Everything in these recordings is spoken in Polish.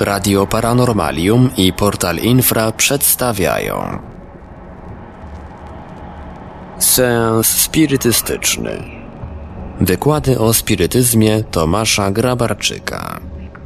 Radio Paranormalium i Portal Infra przedstawiają. Seans spirytystyczny. Wykłady o spirytyzmie Tomasza Grabarczyka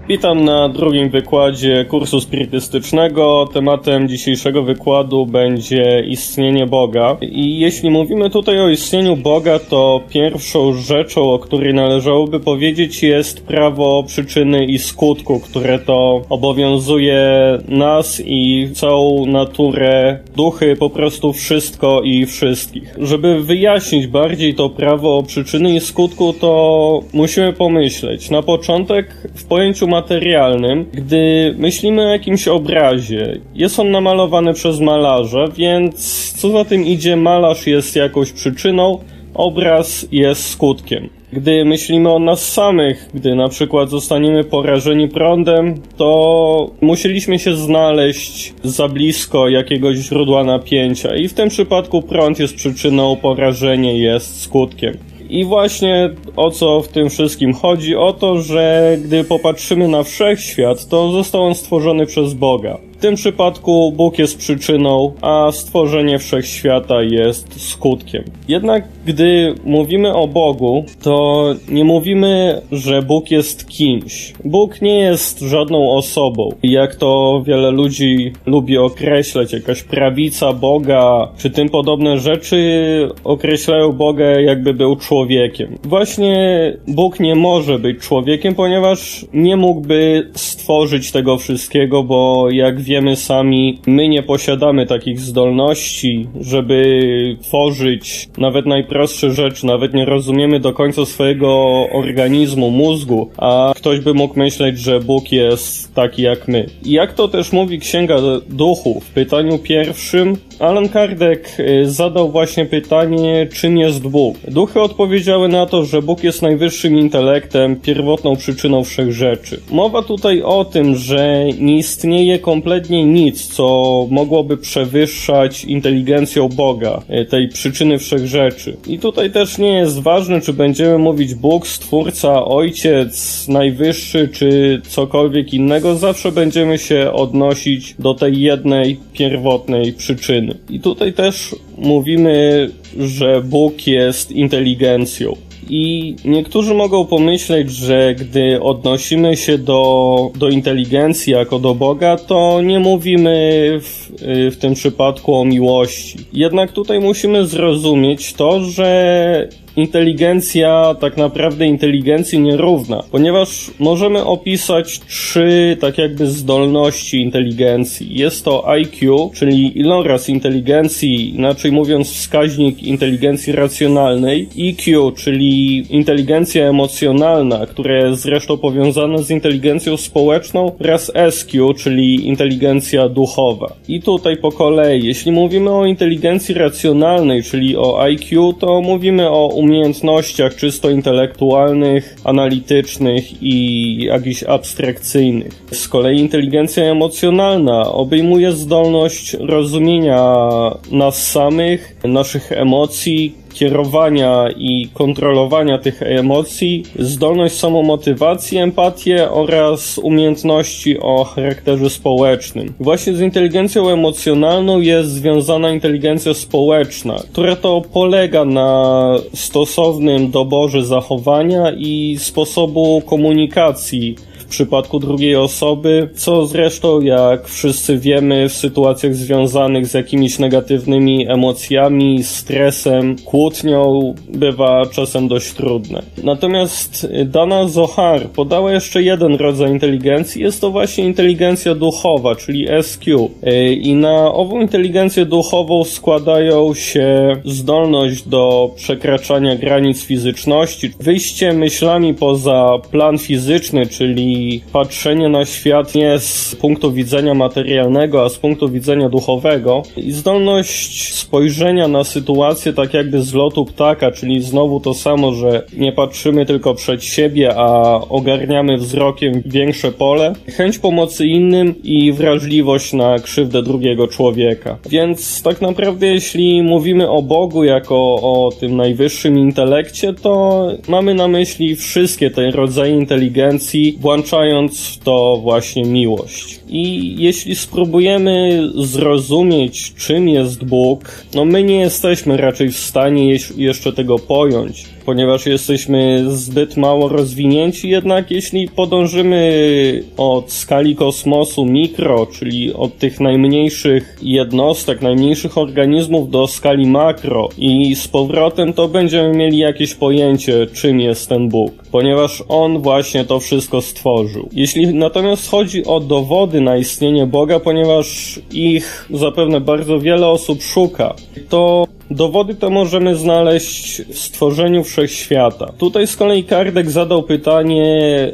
Witam na drugim wykładzie kursu spirytystycznego. Tematem dzisiejszego wykładu będzie istnienie Boga. I jeśli mówimy tutaj o istnieniu Boga, to pierwszą rzeczą, o której należałoby powiedzieć, jest prawo przyczyny i skutku, które to obowiązuje nas i całą naturę, duchy, po prostu wszystko i wszystkich. Żeby wyjaśnić bardziej to prawo przyczyny i skutku, to musimy pomyśleć. Na początek w pojęciu materialnym, gdy myślimy o jakimś obrazie, jest on namalowany przez malarza, więc co za tym idzie, malarz jest jakąś przyczyną, obraz jest skutkiem. Gdy myślimy o nas samych, gdy na przykład zostaniemy porażeni prądem, to musieliśmy się znaleźć za blisko jakiegoś źródła napięcia i w tym przypadku prąd jest przyczyną, porażenie jest skutkiem. I właśnie o co w tym wszystkim chodzi? O to, że gdy popatrzymy na wszechświat, to został on stworzony przez Boga tym przypadku Bóg jest przyczyną, a stworzenie wszechświata jest skutkiem. Jednak gdy mówimy o Bogu, to nie mówimy, że Bóg jest kimś. Bóg nie jest żadną osobą. Jak to wiele ludzi lubi określać, jakaś prawica Boga, czy tym podobne rzeczy określają Boga jakby był człowiekiem. Właśnie Bóg nie może być człowiekiem, ponieważ nie mógłby stworzyć tego wszystkiego, bo jak wiemy, sami, my nie posiadamy takich zdolności, żeby tworzyć nawet najprostsze rzeczy, nawet nie rozumiemy do końca swojego organizmu, mózgu, a ktoś by mógł myśleć, że Bóg jest taki jak my. I jak to też mówi Księga Duchów w pytaniu pierwszym, Alan Kardec y, zadał właśnie pytanie, czym jest Bóg. Duchy odpowiedziały na to, że Bóg jest najwyższym intelektem, pierwotną przyczyną wszech rzeczy. Mowa tutaj o tym, że nie istnieje kompletnie nic, co mogłoby przewyższać inteligencją Boga, y, tej przyczyny wszech rzeczy. I tutaj też nie jest ważne, czy będziemy mówić Bóg, Stwórca, Ojciec, Najwyższy, czy cokolwiek innego, zawsze będziemy się odnosić do tej jednej, pierwotnej przyczyny. I tutaj też mówimy, że Bóg jest inteligencją. I niektórzy mogą pomyśleć, że gdy odnosimy się do, do inteligencji jako do Boga, to nie mówimy w, w tym przypadku o miłości. Jednak tutaj musimy zrozumieć to, że inteligencja tak naprawdę inteligencji nierówna, ponieważ możemy opisać trzy tak jakby zdolności inteligencji. Jest to IQ, czyli iloraz inteligencji, inaczej mówiąc wskaźnik inteligencji racjonalnej, EQ, czyli inteligencja emocjonalna, która jest zresztą powiązana z inteligencją społeczną oraz SQ, czyli inteligencja duchowa. I tutaj po kolei, jeśli mówimy o inteligencji racjonalnej, czyli o IQ, to mówimy o umiejętnościach czysto intelektualnych, analitycznych i jakichś abstrakcyjnych. Z kolei inteligencja emocjonalna obejmuje zdolność rozumienia nas samych, naszych emocji, kierowania i kontrolowania tych emocji, zdolność samomotywacji, empatię oraz umiejętności o charakterze społecznym. Właśnie z inteligencją emocjonalną jest związana inteligencja społeczna, która to polega na stosownym doborze zachowania i sposobu komunikacji przypadku drugiej osoby, co zresztą, jak wszyscy wiemy, w sytuacjach związanych z jakimiś negatywnymi emocjami, stresem, kłótnią, bywa czasem dość trudne. Natomiast Dana Zohar podała jeszcze jeden rodzaj inteligencji, jest to właśnie inteligencja duchowa, czyli SQ. I na ową inteligencję duchową składają się zdolność do przekraczania granic fizyczności, wyjście myślami poza plan fizyczny, czyli patrzenie na świat nie z punktu widzenia materialnego, a z punktu widzenia duchowego i zdolność spojrzenia na sytuację tak jakby z lotu ptaka, czyli znowu to samo, że nie patrzymy tylko przed siebie, a ogarniamy wzrokiem większe pole, chęć pomocy innym i wrażliwość na krzywdę drugiego człowieka. Więc tak naprawdę jeśli mówimy o Bogu jako o tym najwyższym intelekcie, to mamy na myśli wszystkie te rodzaje inteligencji, włączając włączając w to właśnie miłość. I jeśli spróbujemy zrozumieć, czym jest Bóg, no my nie jesteśmy raczej w stanie jeszcze tego pojąć ponieważ jesteśmy zbyt mało rozwinięci, jednak jeśli podążymy od skali kosmosu mikro, czyli od tych najmniejszych jednostek, najmniejszych organizmów do skali makro i z powrotem to będziemy mieli jakieś pojęcie, czym jest ten Bóg, ponieważ On właśnie to wszystko stworzył. Jeśli natomiast chodzi o dowody na istnienie Boga, ponieważ ich zapewne bardzo wiele osób szuka, to Dowody to możemy znaleźć w stworzeniu wszechświata. Tutaj z kolei Kardek zadał pytanie,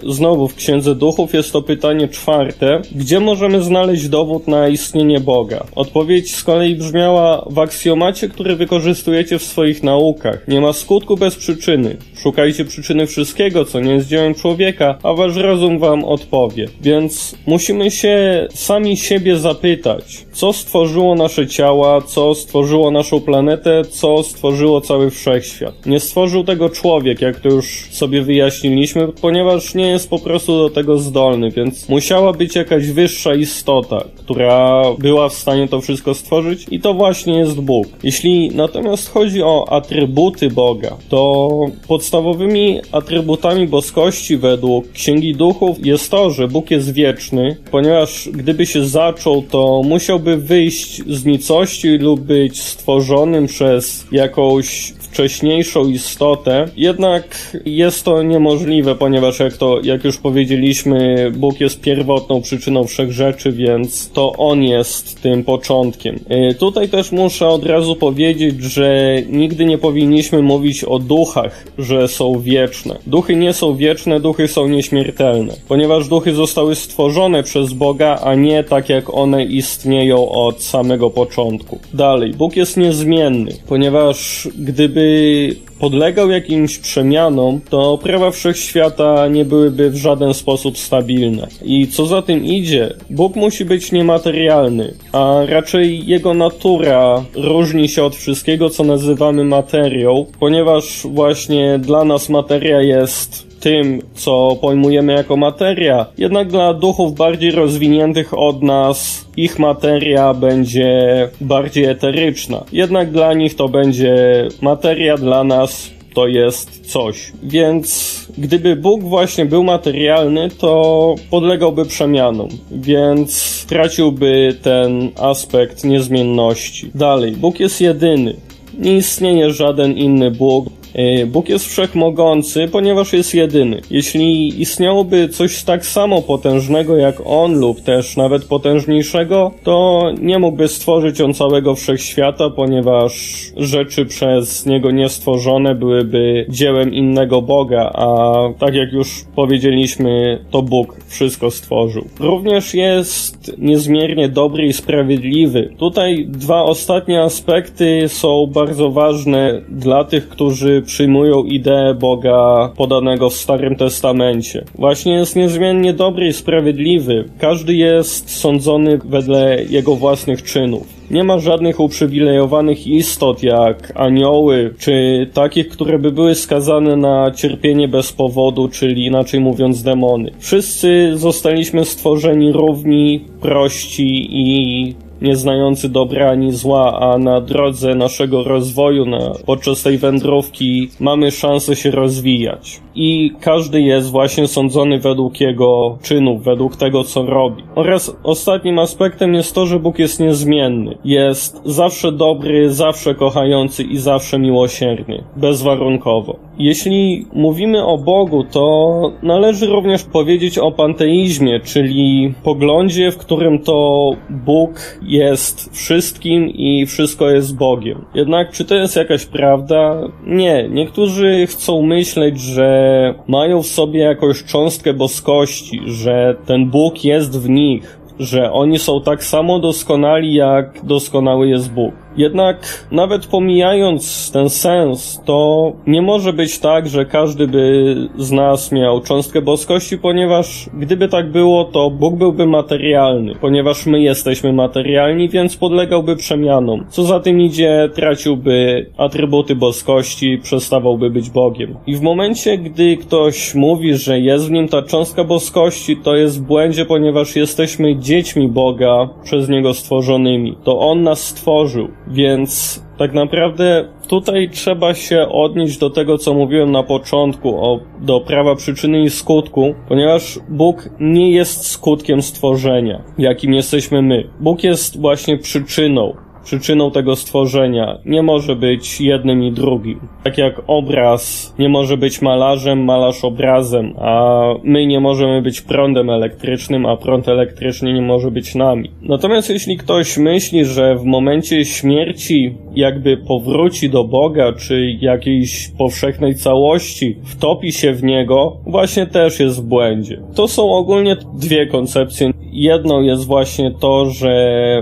znowu w Księdze Duchów, jest to pytanie czwarte, gdzie możemy znaleźć dowód na istnienie Boga? Odpowiedź z kolei brzmiała w aksjomacie, który wykorzystujecie w swoich naukach. Nie ma skutku bez przyczyny. Szukajcie przyczyny wszystkiego, co nie jest dziełem człowieka, a wasz rozum wam odpowie. Więc musimy się sami siebie zapytać, co stworzyło nasze ciała, co stworzyło naszą planetę, co stworzyło cały wszechświat. Nie stworzył tego człowiek, jak to już sobie wyjaśniliśmy, ponieważ nie jest po prostu do tego zdolny, więc musiała być jakaś wyższa istota, która była w stanie to wszystko stworzyć i to właśnie jest Bóg. Jeśli natomiast chodzi o atrybuty Boga, to podstawowymi atrybutami boskości według Księgi Duchów jest to, że Bóg jest wieczny, ponieważ gdyby się zaczął, to musiałby wyjść z nicości lub być stworzonym przez jakąś wcześniejszą istotę, jednak jest to niemożliwe, ponieważ jak to, jak już powiedzieliśmy, Bóg jest pierwotną przyczyną wszech rzeczy, więc to On jest tym początkiem. Y, tutaj też muszę od razu powiedzieć, że nigdy nie powinniśmy mówić o duchach, że są wieczne. Duchy nie są wieczne, duchy są nieśmiertelne, ponieważ duchy zostały stworzone przez Boga, a nie tak jak one istnieją od samego początku. Dalej, Bóg jest niezmienny, ponieważ gdyby gdyby podlegał jakimś przemianom, to prawa wszechświata nie byłyby w żaden sposób stabilne. I co za tym idzie, Bóg musi być niematerialny, a raczej jego natura różni się od wszystkiego, co nazywamy materią, ponieważ właśnie dla nas materia jest tym, co pojmujemy jako materia. Jednak dla duchów bardziej rozwiniętych od nas ich materia będzie bardziej eteryczna. Jednak dla nich to będzie materia, dla nas to jest coś. Więc gdyby Bóg właśnie był materialny, to podlegałby przemianom, więc traciłby ten aspekt niezmienności. Dalej, Bóg jest jedyny. Nie istnieje żaden inny Bóg. E, Bóg jest wszechmogący, ponieważ jest jedyny. Jeśli istniałoby coś tak samo potężnego jak On lub też nawet potężniejszego, to nie mógłby stworzyć On całego wszechświata, ponieważ rzeczy przez Niego niestworzone byłyby dziełem innego Boga, a tak jak już powiedzieliśmy, to Bóg wszystko stworzył. Również jest niezmiernie dobry i sprawiedliwy. Tutaj dwa ostatnie aspekty są bardzo ważne dla tych, którzy przyjmują ideę Boga podanego w Starym Testamencie. Właśnie jest niezmiennie dobry i sprawiedliwy. Każdy jest sądzony wedle jego własnych czynów. Nie ma żadnych uprzywilejowanych istot jak anioły, czy takich, które by były skazane na cierpienie bez powodu, czyli inaczej mówiąc demony. Wszyscy zostaliśmy stworzeni równi, prości i nieznający dobra ani zła, a na drodze naszego rozwoju, na, podczas tej wędrówki mamy szansę się rozwijać. I każdy jest właśnie sądzony według jego czynów, według tego, co robi. Oraz ostatnim aspektem jest to, że Bóg jest niezmienny. Jest zawsze dobry, zawsze kochający i zawsze miłosierny. Bezwarunkowo. Jeśli mówimy o Bogu, to należy również powiedzieć o panteizmie, czyli poglądzie, w którym to Bóg jest wszystkim i wszystko jest Bogiem. Jednak czy to jest jakaś prawda? Nie. Niektórzy chcą myśleć, że mają w sobie jakąś cząstkę boskości, że ten Bóg jest w nich, że oni są tak samo doskonali, jak doskonały jest Bóg. Jednak nawet pomijając ten sens, to nie może być tak, że każdy by z nas miał cząstkę boskości, ponieważ gdyby tak było, to Bóg byłby materialny, ponieważ my jesteśmy materialni, więc podlegałby przemianom. Co za tym idzie, traciłby atrybuty boskości, przestawałby być Bogiem. I w momencie, gdy ktoś mówi, że jest w nim ta cząstka boskości, to jest w błędzie, ponieważ jesteśmy dziećmi Boga, przez Niego stworzonymi. To On nas stworzył, więc tak naprawdę tutaj trzeba się odnieść do tego, co mówiłem na początku, o, do prawa przyczyny i skutku, ponieważ Bóg nie jest skutkiem stworzenia, jakim jesteśmy my. Bóg jest właśnie przyczyną przyczyną tego stworzenia. Nie może być jednym i drugim. Tak jak obraz nie może być malarzem, malarz obrazem, a my nie możemy być prądem elektrycznym, a prąd elektryczny nie może być nami. Natomiast jeśli ktoś myśli, że w momencie śmierci jakby powróci do Boga, czy jakiejś powszechnej całości, wtopi się w Niego, właśnie też jest w błędzie. To są ogólnie dwie koncepcje. Jedną jest właśnie to, że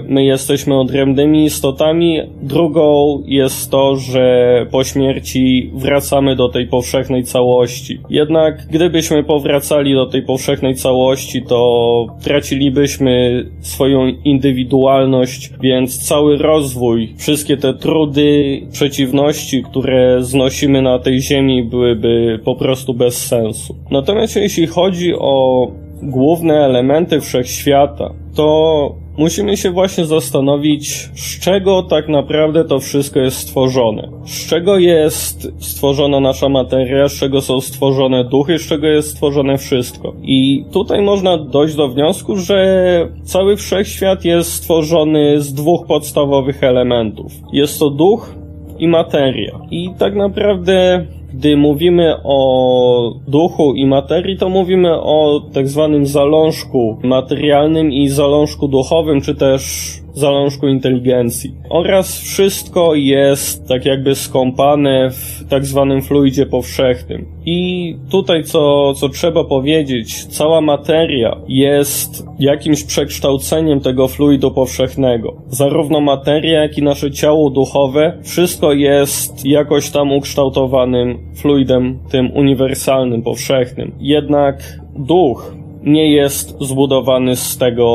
my jesteśmy odrębnymi istotami, drugą jest to, że po śmierci wracamy do tej powszechnej całości. Jednak gdybyśmy powracali do tej powszechnej całości, to tracilibyśmy swoją indywidualność, więc cały rozwój, wszystkie te trudy, przeciwności, które znosimy na tej ziemi byłyby po prostu bez sensu. Natomiast jeśli chodzi o główne elementy wszechświata, to musimy się właśnie zastanowić, z czego tak naprawdę to wszystko jest stworzone. Z czego jest stworzona nasza materia, z czego są stworzone duchy, z czego jest stworzone wszystko. I tutaj można dojść do wniosku, że cały wszechświat jest stworzony z dwóch podstawowych elementów. Jest to duch i materia. I tak naprawdę gdy mówimy o duchu i materii, to mówimy o tak zwanym zalążku materialnym i zalążku duchowym, czy też zalążku inteligencji. Oraz wszystko jest tak jakby skąpane w tak zwanym fluidzie powszechnym. I tutaj co, co trzeba powiedzieć, cała materia jest jakimś przekształceniem tego fluidu powszechnego. Zarówno materia, jak i nasze ciało duchowe, wszystko jest jakoś tam ukształtowanym fluidem tym uniwersalnym, powszechnym. Jednak duch nie jest zbudowany z tego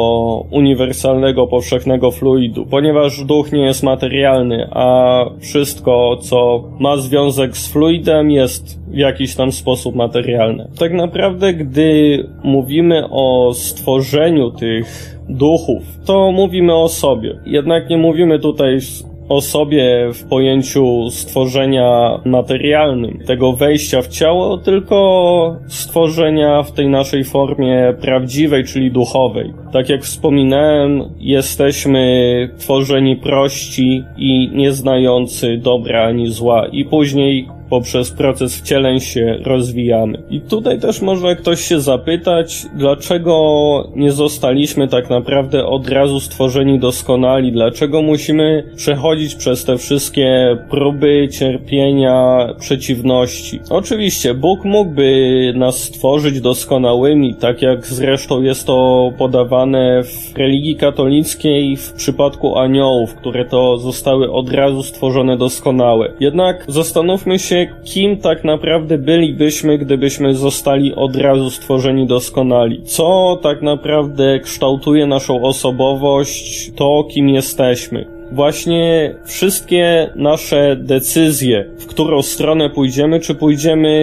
uniwersalnego, powszechnego fluidu, ponieważ duch nie jest materialny, a wszystko, co ma związek z fluidem, jest w jakiś tam sposób materialne. Tak naprawdę, gdy mówimy o stworzeniu tych duchów, to mówimy o sobie. Jednak nie mówimy tutaj o sobie w pojęciu stworzenia materialnym, tego wejścia w ciało, tylko stworzenia w tej naszej formie prawdziwej, czyli duchowej. Tak jak wspominałem, jesteśmy tworzeni prości i nieznający dobra ani zła i później poprzez proces wcieleń się rozwijamy. I tutaj też może ktoś się zapytać, dlaczego nie zostaliśmy tak naprawdę od razu stworzeni doskonali, dlaczego musimy przechodzić przez te wszystkie próby, cierpienia, przeciwności. Oczywiście, Bóg mógłby nas stworzyć doskonałymi, tak jak zresztą jest to podawane w religii katolickiej w przypadku aniołów, które to zostały od razu stworzone doskonałe. Jednak zastanówmy się, kim tak naprawdę bylibyśmy, gdybyśmy zostali od razu stworzeni doskonali. Co tak naprawdę kształtuje naszą osobowość, to kim jesteśmy właśnie wszystkie nasze decyzje, w którą stronę pójdziemy, czy pójdziemy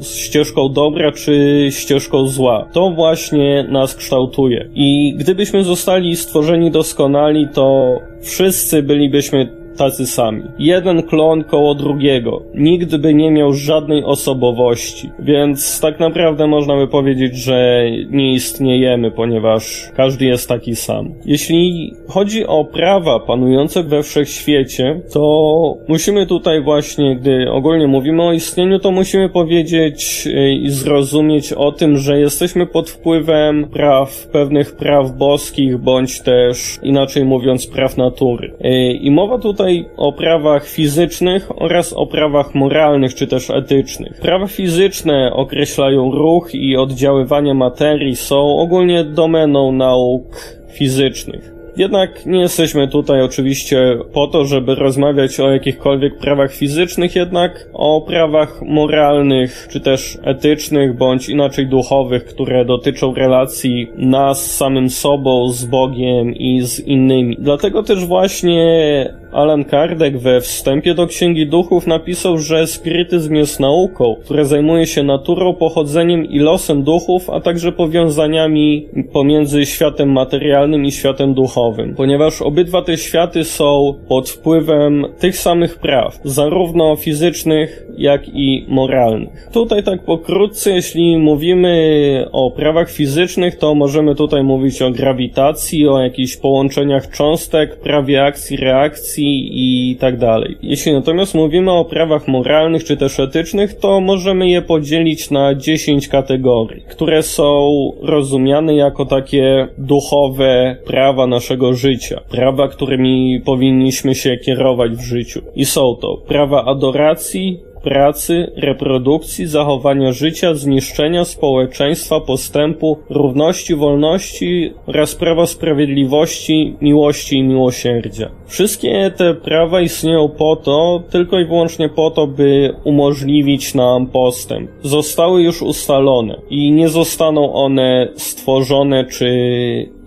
ścieżką dobra, czy ścieżką zła, to właśnie nas kształtuje. I gdybyśmy zostali stworzeni doskonali, to wszyscy bylibyśmy tacy sami. Jeden klon koło drugiego. Nikt by nie miał żadnej osobowości. Więc tak naprawdę można by powiedzieć, że nie istniejemy, ponieważ każdy jest taki sam. Jeśli chodzi o prawa panujące we wszechświecie, to musimy tutaj właśnie, gdy ogólnie mówimy o istnieniu, to musimy powiedzieć y, i zrozumieć o tym, że jesteśmy pod wpływem praw, pewnych praw boskich, bądź też inaczej mówiąc praw natury. Y, I mowa tutaj tutaj o prawach fizycznych oraz o prawach moralnych czy też etycznych. Prawa fizyczne określają ruch i oddziaływanie materii, są ogólnie domeną nauk fizycznych. Jednak nie jesteśmy tutaj oczywiście po to, żeby rozmawiać o jakichkolwiek prawach fizycznych, jednak o prawach moralnych, czy też etycznych, bądź inaczej duchowych, które dotyczą relacji nas z samym sobą, z Bogiem i z innymi. Dlatego też właśnie Alan Kardec we wstępie do Księgi Duchów napisał, że spirytyzm jest nauką, która zajmuje się naturą, pochodzeniem i losem duchów, a także powiązaniami pomiędzy światem materialnym i światem duchowym, ponieważ obydwa te światy są pod wpływem tych samych praw, zarówno fizycznych, jak i moralnych. Tutaj tak pokrótce, jeśli mówimy o prawach fizycznych, to możemy tutaj mówić o grawitacji, o jakichś połączeniach cząstek, prawie akcji, reakcji i tak dalej. Jeśli natomiast mówimy o prawach moralnych czy też etycznych, to możemy je podzielić na 10 kategorii, które są rozumiane jako takie duchowe prawa naszego życia, prawa, którymi powinniśmy się kierować w życiu. I są to prawa adoracji, pracy, reprodukcji, zachowania życia, zniszczenia społeczeństwa, postępu, równości, wolności oraz prawa sprawiedliwości, miłości i miłosierdzia. Wszystkie te prawa istnieją po to, tylko i wyłącznie po to, by umożliwić nam postęp. Zostały już ustalone i nie zostaną one stworzone czy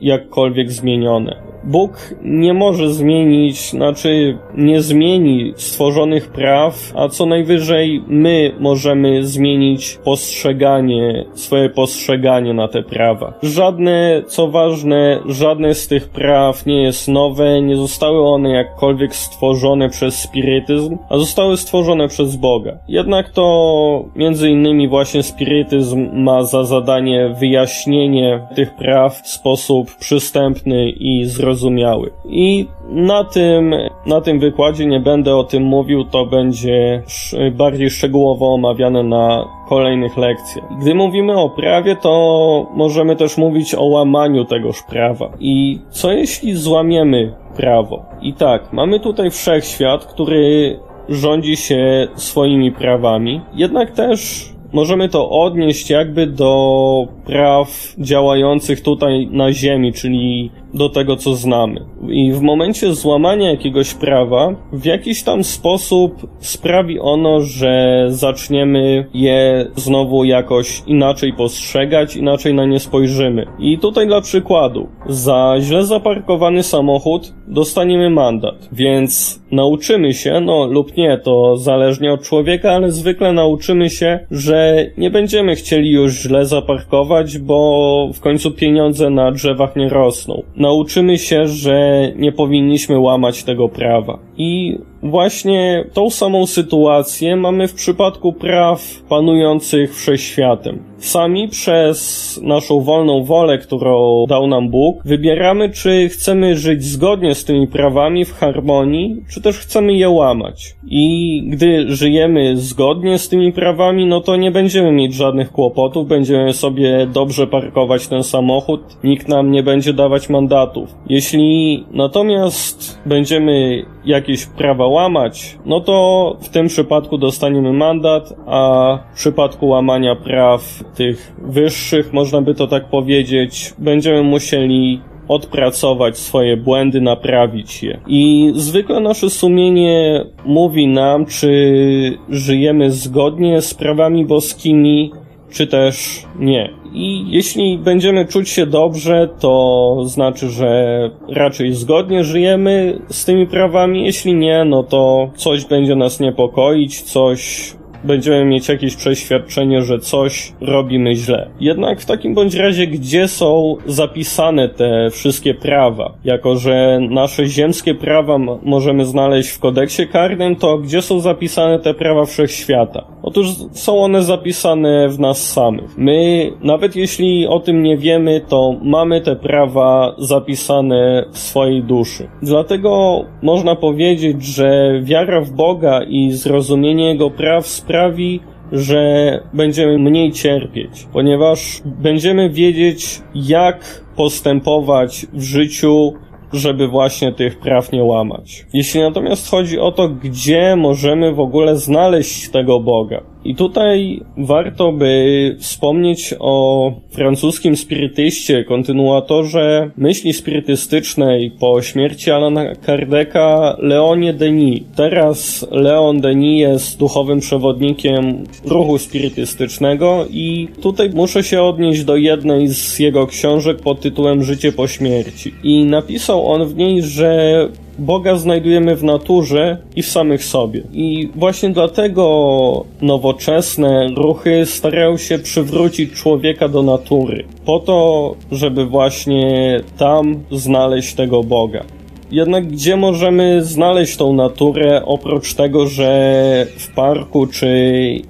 jakkolwiek zmienione. Bóg nie może zmienić, znaczy nie zmieni stworzonych praw, a co najwyżej my możemy zmienić postrzeganie, swoje postrzeganie na te prawa. Żadne, co ważne, żadne z tych praw nie jest nowe, nie zostały one jakkolwiek stworzone przez spirytyzm, a zostały stworzone przez Boga. Jednak to między innymi właśnie spirytyzm ma za zadanie wyjaśnienie tych praw w sposób przystępny i zrozumiały zrozumiały. I na tym, na tym wykładzie nie będę o tym mówił, to będzie bardziej szczegółowo omawiane na kolejnych lekcjach. Gdy mówimy o prawie, to możemy też mówić o łamaniu tegoż prawa. I co jeśli złamiemy prawo? I tak, mamy tutaj wszechświat, który rządzi się swoimi prawami, jednak też możemy to odnieść jakby do praw działających tutaj na Ziemi, czyli do tego, co znamy. I w momencie złamania jakiegoś prawa, w jakiś tam sposób sprawi ono, że zaczniemy je znowu jakoś inaczej postrzegać, inaczej na nie spojrzymy. I tutaj dla przykładu, za źle zaparkowany samochód dostaniemy mandat, więc nauczymy się, no lub nie, to zależnie od człowieka, ale zwykle nauczymy się, że nie będziemy chcieli już źle zaparkować, bo w końcu pieniądze na drzewach nie rosną nauczymy się, że nie powinniśmy łamać tego prawa. I właśnie tą samą sytuację mamy w przypadku praw panujących wszechświatem. Sami przez naszą wolną wolę, którą dał nam Bóg, wybieramy, czy chcemy żyć zgodnie z tymi prawami w harmonii, czy też chcemy je łamać. I gdy żyjemy zgodnie z tymi prawami, no to nie będziemy mieć żadnych kłopotów, będziemy sobie dobrze parkować ten samochód, nikt nam nie będzie dawać mandatów. Jeśli natomiast będziemy jakieś prawa łamać, no to w tym przypadku dostaniemy mandat, a w przypadku łamania praw tych wyższych, można by to tak powiedzieć, będziemy musieli odpracować swoje błędy, naprawić je. I zwykle nasze sumienie mówi nam, czy żyjemy zgodnie z prawami boskimi, czy też nie. I jeśli będziemy czuć się dobrze, to znaczy, że raczej zgodnie żyjemy z tymi prawami. Jeśli nie, no to coś będzie nas niepokoić, coś będziemy mieć jakieś przeświadczenie, że coś robimy źle. Jednak w takim bądź razie, gdzie są zapisane te wszystkie prawa? Jako, że nasze ziemskie prawa możemy znaleźć w kodeksie karnym, to gdzie są zapisane te prawa wszechświata? Otóż są one zapisane w nas samych. My, nawet jeśli o tym nie wiemy, to mamy te prawa zapisane w swojej duszy. Dlatego można powiedzieć, że wiara w Boga i zrozumienie Jego praw sprawi, że będziemy mniej cierpieć, ponieważ będziemy wiedzieć, jak postępować w życiu, żeby właśnie tych praw nie łamać. Jeśli natomiast chodzi o to, gdzie możemy w ogóle znaleźć tego Boga, I tutaj warto by wspomnieć o francuskim spirytyście, kontynuatorze myśli spirytystycznej po śmierci Alana Kardeka, Leonie Denis. Teraz Leon Denis jest duchowym przewodnikiem ruchu spirytystycznego i tutaj muszę się odnieść do jednej z jego książek pod tytułem Życie po śmierci. I napisał on w niej, że Boga znajdujemy w naturze i w samych sobie. I właśnie dlatego nowoczesne ruchy starają się przywrócić człowieka do natury, po to, żeby właśnie tam znaleźć tego Boga. Jednak gdzie możemy znaleźć tą naturę oprócz tego, że w parku czy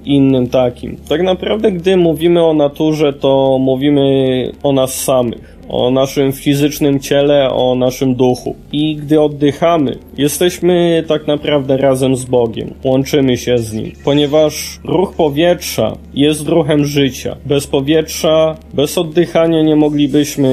innym takim? Tak naprawdę, gdy mówimy o naturze, to mówimy o nas samych o naszym fizycznym ciele, o naszym duchu. I gdy oddychamy, jesteśmy tak naprawdę razem z Bogiem, łączymy się z Nim, ponieważ ruch powietrza jest ruchem życia. Bez powietrza, bez oddychania nie moglibyśmy,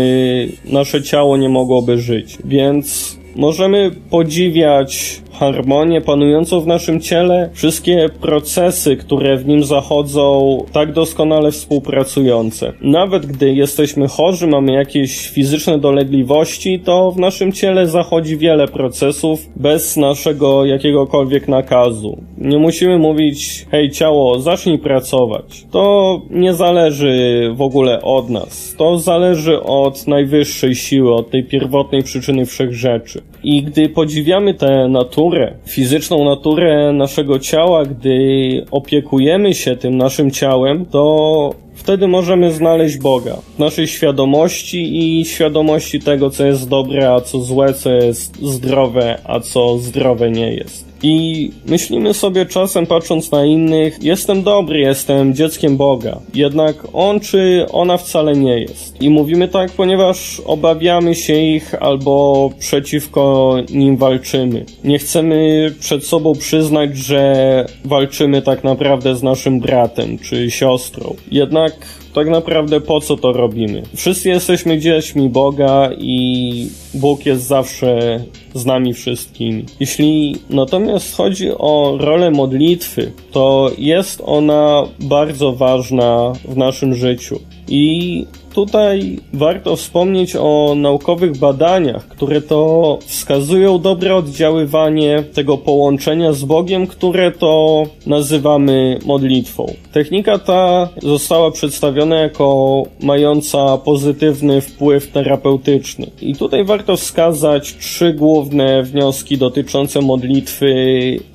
nasze ciało nie mogłoby żyć. Więc możemy podziwiać harmonię panującą w naszym ciele, wszystkie procesy, które w nim zachodzą, tak doskonale współpracujące. Nawet gdy jesteśmy chorzy, mamy jakieś fizyczne dolegliwości, to w naszym ciele zachodzi wiele procesów bez naszego jakiegokolwiek nakazu. Nie musimy mówić, hej ciało, zacznij pracować. To nie zależy w ogóle od nas. To zależy od najwyższej siły, od tej pierwotnej przyczyny wszechrzeczy. I gdy podziwiamy tę naturę, fizyczną naturę naszego ciała, gdy opiekujemy się tym naszym ciałem, to wtedy możemy znaleźć Boga w naszej świadomości i świadomości tego, co jest dobre, a co złe, co jest zdrowe, a co zdrowe nie jest. I myślimy sobie czasem, patrząc na innych, jestem dobry, jestem dzieckiem Boga. Jednak on czy ona wcale nie jest. I mówimy tak, ponieważ obawiamy się ich albo przeciwko nim walczymy. Nie chcemy przed sobą przyznać, że walczymy tak naprawdę z naszym bratem czy siostrą. Jednak tak naprawdę po co to robimy? Wszyscy jesteśmy dziećmi Boga i Bóg jest zawsze z nami wszystkimi. Jeśli natomiast chodzi o rolę modlitwy, to jest ona bardzo ważna w naszym życiu. I tutaj warto wspomnieć o naukowych badaniach, które to wskazują dobre oddziaływanie tego połączenia z Bogiem, które to nazywamy modlitwą. Technika ta została przedstawiona jako mająca pozytywny wpływ terapeutyczny. I tutaj warto wskazać trzy główne wnioski dotyczące modlitwy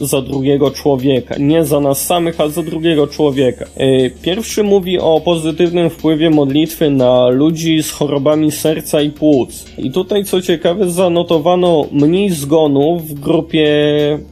za drugiego człowieka. Nie za nas samych, a za drugiego człowieka. E, pierwszy mówi o pozytywnym wpływie modlitwy na ludzi z chorobami serca i płuc. I tutaj, co ciekawe, zanotowano mniej zgonów w grupie,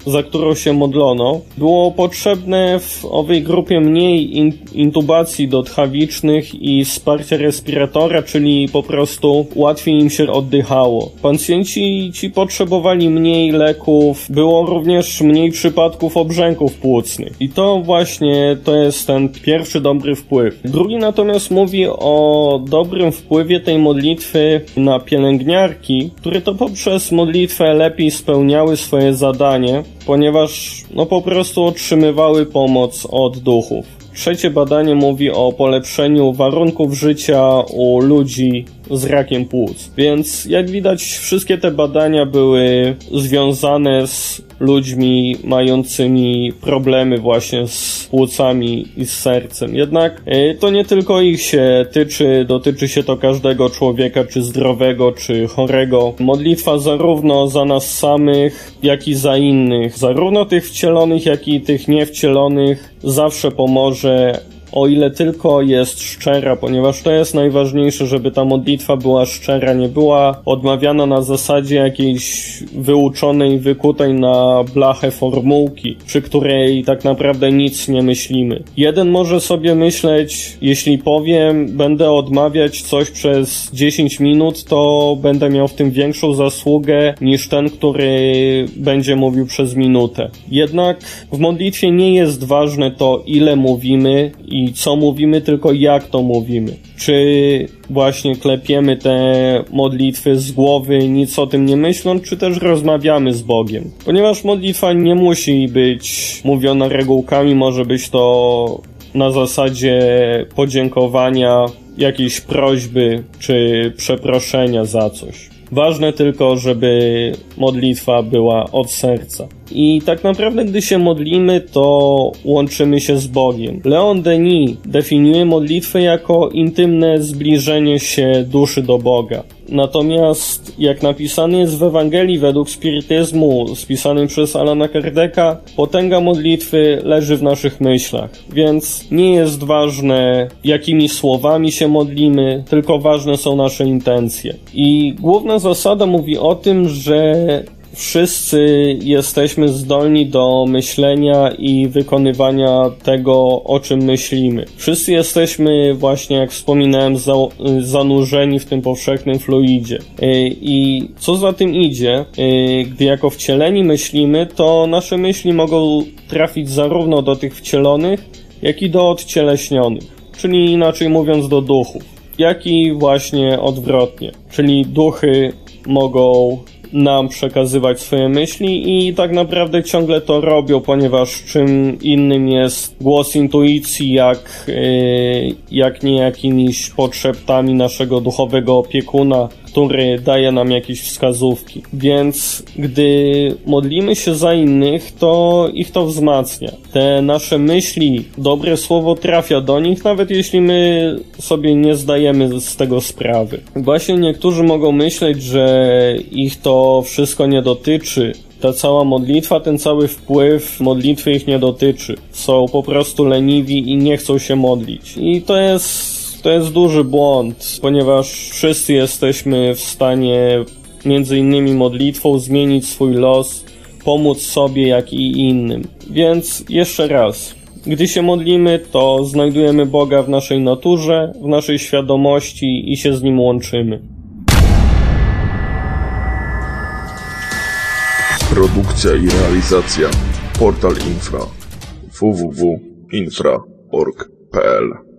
za którą się modlono. Było potrzebne w owej grupie mniej in intubacji dotchawicznych i wsparcia respiratora, czyli po prostu łatwiej im się oddychało. Pacjenci ci potrzebowali mniej leków, było również mniej przypadków obrzęków płucnych. I to właśnie to jest ten pierwszy dobry wpływ. Drugi natomiast mówi o dobrym wpływie tej modlitwy na pielęgniarki, które to poprzez modlitwę lepiej spełniały swoje zadanie, ponieważ no po prostu otrzymywały pomoc od duchów. Trzecie badanie mówi o polepszeniu warunków życia u ludzi z rakiem płuc. Więc jak widać, wszystkie te badania były związane z ludźmi mającymi problemy właśnie z płucami i z sercem. Jednak y, to nie tylko ich się tyczy, dotyczy się to każdego człowieka, czy zdrowego, czy chorego. Modlitwa zarówno za nas samych, jak i za innych, zarówno tych wcielonych, jak i tych niewcielonych, zawsze pomoże o ile tylko jest szczera, ponieważ to jest najważniejsze, żeby ta modlitwa była szczera, nie była odmawiana na zasadzie jakiejś wyuczonej, wykutej na blachę formułki, przy której tak naprawdę nic nie myślimy. Jeden może sobie myśleć, jeśli powiem, będę odmawiać coś przez 10 minut, to będę miał w tym większą zasługę niż ten, który będzie mówił przez minutę. Jednak w modlitwie nie jest ważne to, ile mówimy i i co mówimy, tylko jak to mówimy. Czy właśnie klepiemy te modlitwy z głowy, nic o tym nie myśląc, czy też rozmawiamy z Bogiem. Ponieważ modlitwa nie musi być mówiona regułkami, może być to na zasadzie podziękowania, jakiejś prośby czy przeproszenia za coś. Ważne tylko, żeby modlitwa była od serca. I tak naprawdę, gdy się modlimy, to łączymy się z Bogiem. Leon Denis definiuje modlitwę jako intymne zbliżenie się duszy do Boga. Natomiast, jak napisany jest w Ewangelii według spirytyzmu, spisanym przez Alana Kardeka, potęga modlitwy leży w naszych myślach. Więc nie jest ważne, jakimi słowami się modlimy, tylko ważne są nasze intencje. I główna zasada mówi o tym, że wszyscy jesteśmy zdolni do myślenia i wykonywania tego, o czym myślimy. Wszyscy jesteśmy właśnie, jak wspominałem, za, zanurzeni w tym powszechnym fluidzie. Y, I co za tym idzie, y, gdy jako wcieleni myślimy, to nasze myśli mogą trafić zarówno do tych wcielonych, jak i do odcieleśnionych, czyli inaczej mówiąc do duchów, jak i właśnie odwrotnie, czyli duchy mogą nam przekazywać swoje myśli i tak naprawdę ciągle to robią, ponieważ czym innym jest głos intuicji, jak, yy, jak nie jakimiś potrzebami naszego duchowego opiekuna, który daje nam jakieś wskazówki. Więc gdy modlimy się za innych, to ich to wzmacnia. Te nasze myśli, dobre słowo trafia do nich, nawet jeśli my sobie nie zdajemy z tego sprawy. Właśnie niektórzy mogą myśleć, że ich to wszystko nie dotyczy, ta cała modlitwa, ten cały wpływ modlitwy ich nie dotyczy. Są po prostu leniwi i nie chcą się modlić. I to jest to jest duży błąd, ponieważ wszyscy jesteśmy w stanie między innymi modlitwą zmienić swój los, pomóc sobie jak i innym. Więc jeszcze raz, gdy się modlimy, to znajdujemy Boga w naszej naturze, w naszej świadomości i się z Nim łączymy. Produkcja i realizacja Portal Infra www.infra.org.pl